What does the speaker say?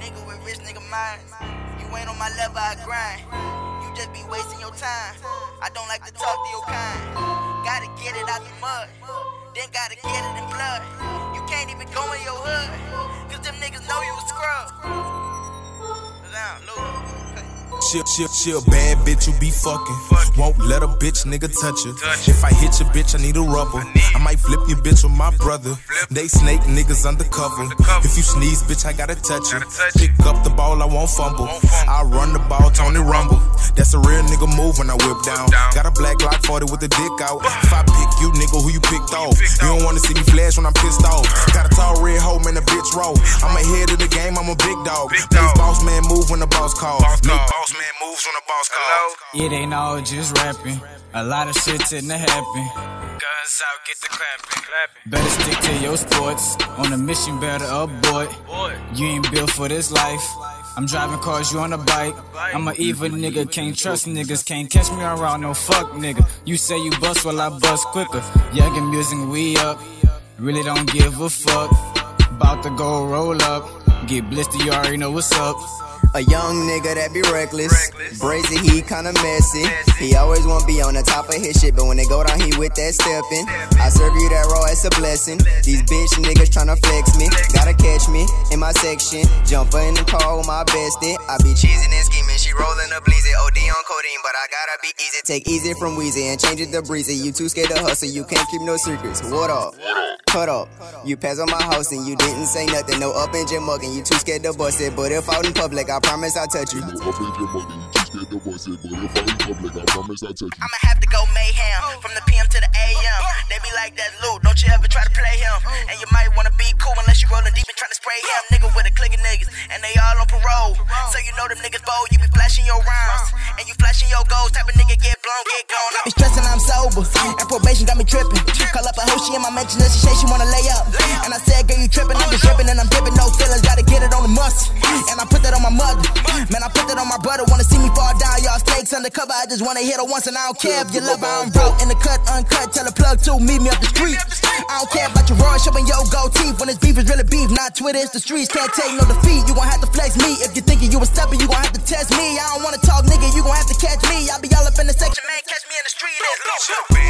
Nigga with rich nigga minds. You ain't on my level, I grind. You just be wasting your time. I don't like to talk to your kind. Gotta get it out the mud. Then gotta get it in blood. You can't even go in your hood. Cause them niggas know you a scrub. She, she, she a bad bitch, you be fucking. Won't let a bitch nigga touch her. If I hit your bitch, I need a rubber. I might flip your bitch with my brother. They snake niggas undercover. If you sneeze, bitch, I gotta touch you. Pick up the ball, I won't fumble. I run the ball, Tony Rumble. That's a real nigga move when I whip down. Got a black Glock 40 with the dick out. If I pick you, nigga, who you picked off? You don't wanna see me flash when I'm pissed off. Got a tall red hoe, man, a bitch roll. I'm ahead of the game, I'm a big dog. Please, boss man, move when the boss call. Make boss man moves when the boss call. It ain't all just rapping. A lot of shit tend to happen. Guns out, get the clapping. Better stick to your sports. On a mission, better abort. You ain't built for this life. I'm driving cars, you on a bike. I'm a evil nigga, can't trust niggas, can't catch me around no fuck nigga. You say you bust, well I bust quicker. Young music, we up. Really don't give a fuck. About to go roll up. Get blistered, you already know what's up. A young nigga that be reckless. Brazzy, he kinda messy. He always wanna be on the top of his shit, but when they go down, he with that stepping. I serve you that raw, it's a blessing. These bitch niggas tryna flex me. Gotta catch me in my section. Jumper in the car with my bestie. I be cheesing and scheming. She rolling a bleezy. OD on codeine, but I gotta be easy. Take easy from Weezy and change it to breezy. You too scared to hustle, you can't keep no secrets. What up? Cut up. You pass on my house and you didn't say nothing. No up in your mugging. You too scared to bust it, but if out in public, I promise I'll touch you. Up in your mother, you too scared to voice it, but if I'm in public, I promise I'll touch you. I'ma have to go mayhem from the PM to the AM. They be like that loot, don't you ever try to play him. And you might wanna be cool unless you rollin' deep and tryna spray him. Nigga with a click of niggas, and they all on parole. So you know them niggas bold, you be flashing your rhymes. And you flashing your goals, type of nigga get blown, get gone. I be stressing, I'm sober. And probation got me tripping. In my mention, and she say she wanna lay up. And I said, girl, you tripping, I'm just ripping, and I'm dipping, no feelings, gotta get it on the must. And I put that on my mother. Man, I put that on my brother, wanna see me fall down. Y'all snakes undercover, I just wanna hit her once, and I don't care if you love her, I'm broke. In the cut, uncut, tell the plug to meet me up the street. I don't care about your raw, showing your gold teeth. When it's beef, it's really beef, not Twitter, it's the streets. Can't take no defeat, you gon' have to flex me. If you thinking you a stepper, you gon' have to test me. I don't wanna talk, nigga, you gon' have to catch me. I'll be all up in the section, man, catch me in the street. She a